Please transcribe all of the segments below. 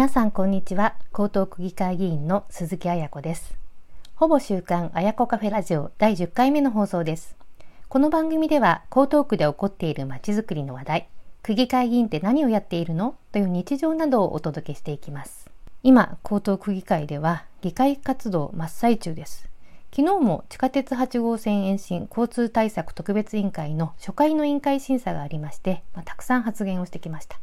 皆さんこんにちは。江東区議会議員の鈴木彩子です。ほぼ週刊彩子カフェラジオ第10回目の放送です。この番組では江東区で起こっているまちづくりの話題区議会議員って何をやっているの？という日常などをお届けしていきます。今江東区議会では議会活動真っ最中です。昨日も地下鉄8号線延伸交通対策特別委員会の初回の委員会審査がありまして、まあ、たくさん発言をしてきました。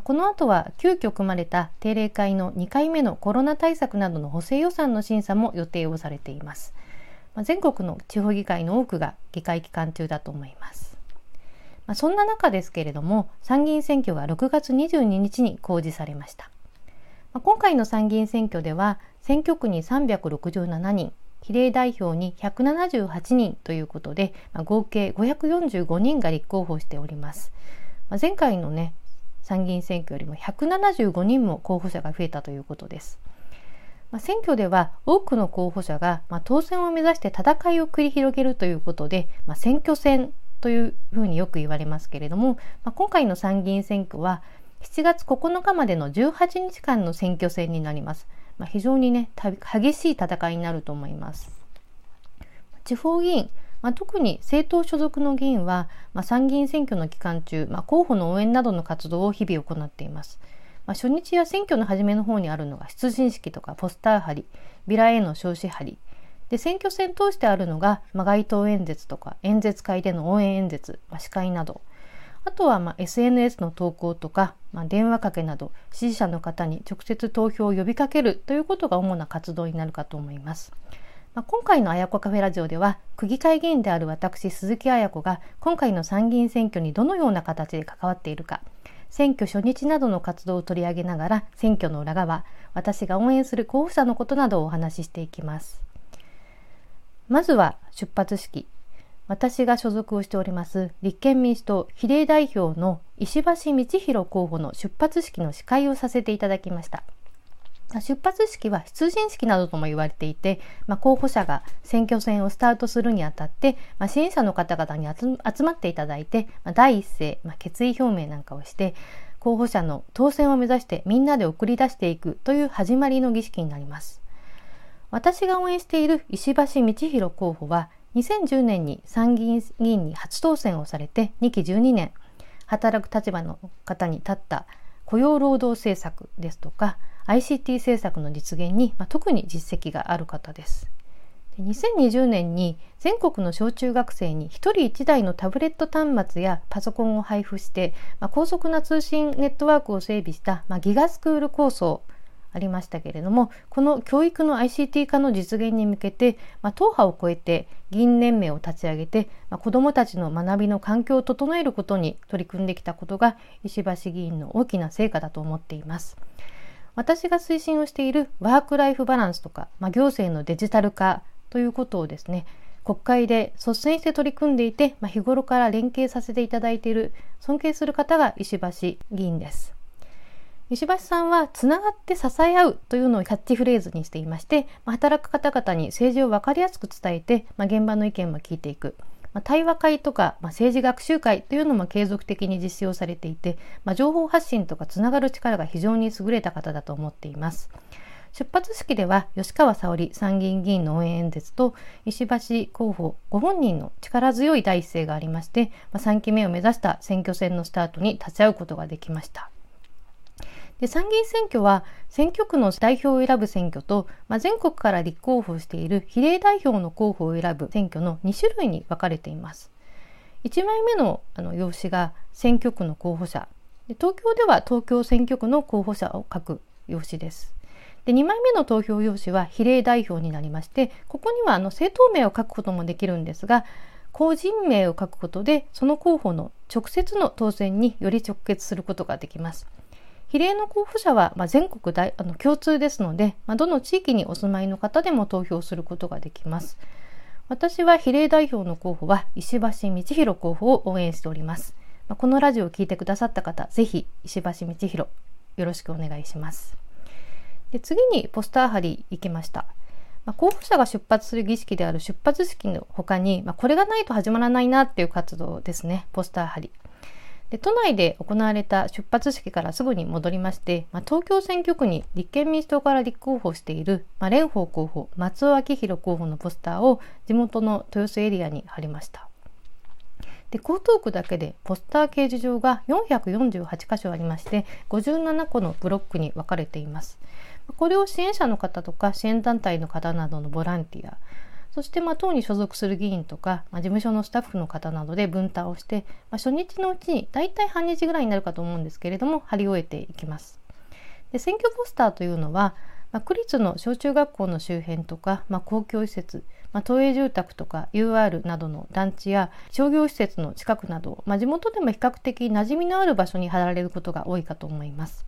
この後は急遽組まれた定例会の2回目のコロナ対策などの補正予算の審査も予定をされています。ま全国の地方議会の多くが議会期間中だと思います。まあ、そんな中ですけれども、参議院選挙が6月22日に公示されました。まあ、今回の参議院選挙では、選挙区に367人、比例代表に178人ということで、まあ、合計545人が立候補しております。まあ、前回のね、参議院選挙よりも175人も候補者が増えたということです。まあ、選挙では多くの候補者が、まあ、当選を目指して戦いを繰り広げるということで、まあ、選挙戦というふうによく言われますけれども、まあ、今回の参議院選挙は7月9日までの18日間の選挙戦になります。まあ、非常にね激しい戦いになると思います。地方議員まあ、特に政党所属の議員は、まあ、参議院選挙の期間中、まあ、候補の応援などの活動を日々行っています。まあ、初日や選挙の初めの方にあるのが出陣式とかポスター貼り、ビラへの招致貼り、で選挙戦通してあるのが、まあ、街頭演説とか演説会での応援演説、まあ、司会など、あとはまあ SNS の投稿とか、まあ、電話かけなど支持者の方に直接投票を呼びかけるということが主な活動になるかと思います。まあ、今回のあやこカフェラジオでは区議会議員である私鈴木彩子が今回の参議院選挙にどのような形で関わっているか選挙初日などの活動を取り上げながら選挙の裏側私が応援する候補者のことなどをお話ししていきます。まずは出発式。私が所属をしております立憲民主党比例代表の石橋道弘候補の出発式の司会をさせていただきました。出発式は出陣式などとも言われていて、まあ、候補者が選挙戦をスタートするにあたって、まあ、支援者の方々に集まっていただいて、まあ、第一声、ま、決意表明なんかをして候補者の当選を目指してみんなで送り出していくという始まりの儀式になります。私が応援している石橋道弘候補は2010年に参議院議員に初当選をされて2期12年働く立場の方に立った雇用労働政策ですとか ICT 政策の実現に、まあ、特に実績がある方です。2020年に全国の小中学生に1人1台のタブレット端末やパソコンを配布して、まあ、高速な通信ネットワークを整備した、まあ、ギガスクール構想ありましたけれどもこの教育の ICT 化の実現に向けて、まあ、党派を超えて議員連盟を立ち上げて、まあ、子どもたちの学びの環境を整えることに取り組んできたことが石橋議員の大きな成果だと思っています。私が推進をしているワークライフバランスとか、まあ、行政のデジタル化ということをですね国会で率先して取り組んでいて、まあ、日頃から連携させていただいている尊敬する方が石橋議員です。石橋さんはつながって支え合うというのをキャッチフレーズにしていまして、まあ、働く方々に政治を分かりやすく伝えて、まあ、現場の意見も聞いていく、まあ、対話会とか、まあ、政治学習会というのも継続的に実施をされていて、まあ、情報発信とかつながる力が非常に優れた方だと思っています。出発式では吉川沙織参議院議員の応援演説と石橋候補ご本人の力強い第一声がありまして、まあ、3期目を目指した選挙戦のスタートに立ち会うことができました。で参議院選挙は選挙区の代表を選ぶ選挙と、まあ、全国から立候補している比例代表の候補を選ぶ選挙の2種類に分かれています。1枚目のあの用紙が選挙区の候補者で東京では東京選挙区の候補者を書く用紙です。で2枚目の投票用紙は比例代表になりましてここにはあの政党名を書くこともできるんですが個人名を書くことでその候補の直接の当選により直結することができます。比例の候補者は、まあ、全国大あの共通ですので、まあ、どの地域にお住まいの方でも投票することができます。私は比例代表の候補は石橋道弘候補を応援しております。まあ、このラジオを聞いてくださった方、ぜひ石橋道弘よろしくお願いします。で次にポスター貼り行きました。まあ、候補者が出発する儀式である出発式の他に、まあ、これがないと始まらないなっていう活動ですね。ポスター貼り。で都内で行われた出発式からすぐに戻りまして、まあ、東京選挙区に立憲民主党から立候補している、まあ、蓮舫候補松尾明弘候補のポスターを地元の豊洲エリアに貼りました。で江東区だけでポスター掲示場が448箇所ありまして57個のブロックに分かれています。これを支援者の方とか支援団体の方などのボランティアそしてまあ党に所属する議員とか、まあ、事務所のスタッフの方などで分担をして、まあ、初日のうちに大体半日ぐらいになるかと思うんですけれども貼り終えていきます。で選挙ポスターというのは、まあ、区立の小中学校の周辺とか、まあ、公共施設、まあ、都営住宅とか UR などの団地や商業施設の近くなど、まあ、地元でも比較的馴染みのある場所に貼られることが多いかと思います。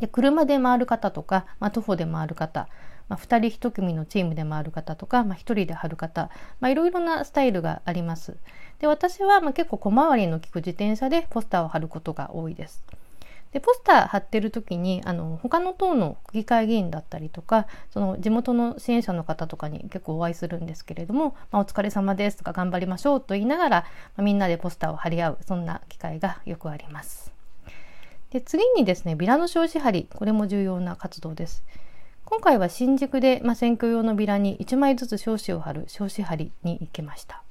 で車で回る方とか、まあ、徒歩で回る方、まあ、2人1組のチームで回る方とか、まあ、1人で貼る方、まあ、いろいろなスタイルがあります。で私はまあ結構小回りの利く自転車でポスターを貼ることが多いです。でポスター貼ってる時にあの他の党の区議会議員だったりとかその地元の支援者の方とかに結構お会いするんですけれども「まあ、お疲れ様です」とか「頑張りましょう」と言いながら、まあ、みんなでポスターを貼り合うそんな機会がよくあります。で次にですねビラの証紙貼りこれも重要な活動です。今回は新宿で、まあ、選挙用のビラに1枚ずつ証紙を貼る証紙貼りに行きました。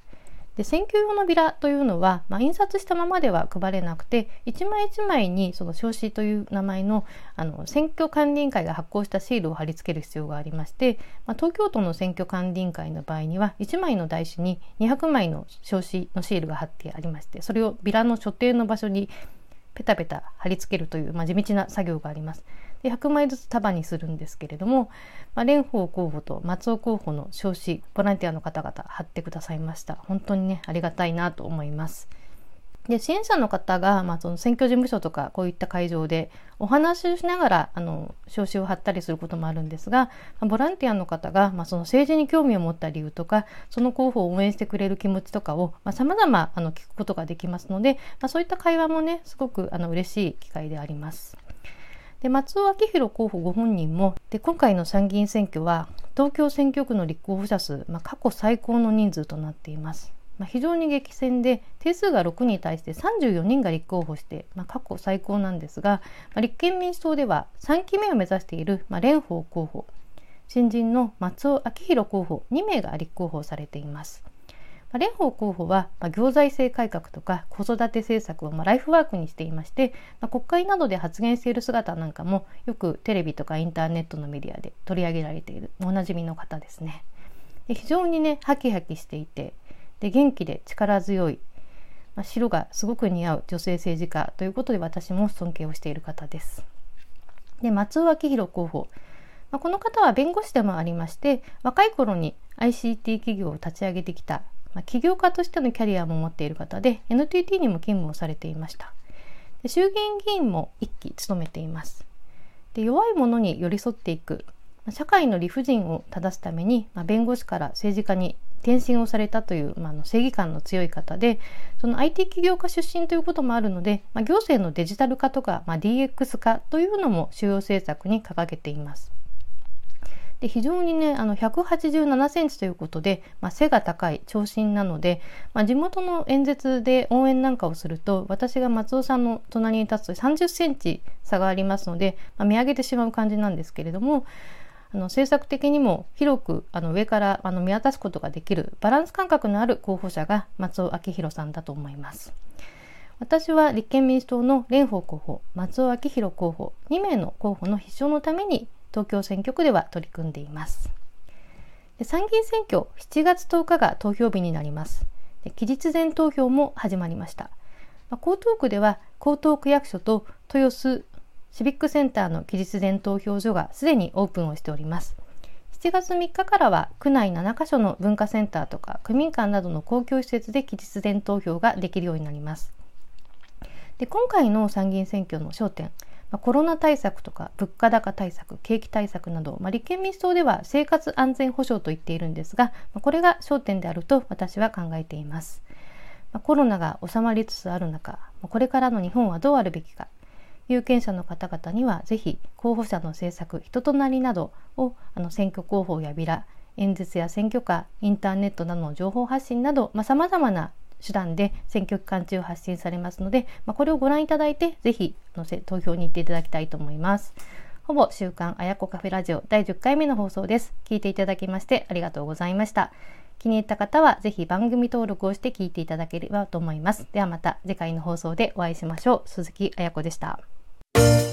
で選挙用のビラというのは、まあ、印刷したままでは配れなくて一枚一枚にその証紙という名前のあの選挙管理委員会が発行したシールを貼り付ける必要がありまして、まあ、東京都の選挙管理委員会の場合には1枚の台紙に200枚の証紙のシールが貼ってありましてそれをビラの所定の場所にペタペタ貼り付けるという、まあ、地道な作業があります。で100枚ずつ束にするんですけれども、まあ、蓮舫候補と松尾候補の証紙ボランティアの方々貼ってくださいました本当にねありがたいなと思いますで支援者の方が、まあ、その選挙事務所とかこういった会場でお話をしながらあの証紙を貼ったりすることもあるんですが、まあ、ボランティアの方が、まあ、その政治に興味を持った理由とかその候補を応援してくれる気持ちとかをさまざ、まあ、聞くことができますので、まあ、そういった会話もねすごくあの嬉しい機会であります。で松尾明弘候補ご本人もで今回の参議院選挙は東京選挙区の立候補者数、まあ、過去最高の人数となっています。まあ、非常に激戦で定数が6に対して34人が立候補して、まあ、過去最高なんですが、まあ、立憲民主党では3期目を目指している、まあ、蓮舫候補新人の松尾明弘候補2名が立候補されています。まあ、蓮舫候補は、まあ、行財政改革とか子育て政策をまあライフワークにしていまして、まあ、国会などで発言している姿なんかもよくテレビとかインターネットのメディアで取り上げられているおなじみの方ですね。で非常にねハキハキしていてで元気で力強い、まあ、白がすごく似合う女性政治家ということで私も尊敬をしている方です。で松尾明弘候補。まあ、この方は弁護士でもありまして若い頃に ICT 企業を立ち上げてきたまあ、起業家としてのキャリアも持っている方で NTT にも勤務をされていました。で衆議院議員も一期務めています。で弱い者に寄り添っていく社会の理不尽を正すために、まあ、弁護士から政治家に転身をされたという、まあ、の正義感の強い方でその IT 起業家出身ということもあるので、まあ、行政のデジタル化とか、まあ、DX 化というのも主要政策に掲げています。で非常にねあの187センチということで、まあ、背が高い長身なので、まあ、地元の演説で応援なんかをすると私が松尾さんの隣に立つと30センチ差がありますので、まあ、見上げてしまう感じなんですけれどもあの政策的にも広くあの上からあの見渡すことができるバランス感覚のある候補者が松尾明弘さんだと思います。私は立憲民主党の蓮舫候補、松尾明弘候補、2名の候補の必勝のために東京選挙区では取り組んでいます。参議院選挙7月10日が投票日になります。で期日前投票も始まりました、まあ、江東区では江東区役所と豊洲シビックセンターの期日前投票所がすでにオープンをしております。7月3日からは区内7カ所の文化センターとか区民館などの公共施設で期日前投票ができるようになります。で今回の参議院選挙の焦点まあ、コロナ対策とか物価高対策景気対策など、まあ、立憲民主党では生活安全保障と言っているんですが、まあ、これが焦点であると私は考えています。まあ、コロナが収まりつつある中これからの日本はどうあるべきか。有権者の方々にはぜひ候補者の政策人となりなどをあの選挙広報やビラ演説や選挙カーインターネットなどの情報発信などさまざ、まな手段で選挙期間中発信されますので、まあ、これをご覧いただいて、ぜひ投票に行っていただきたいと思います。ほぼ週刊あやこカフェラジオ第10回目の放送です。聞いていただきましてありがとうございました。気に入った方はぜひ番組登録をして聞いていただければと思います。ではまた次回の放送でお会いしましょう。鈴木あやこでした。Thank you.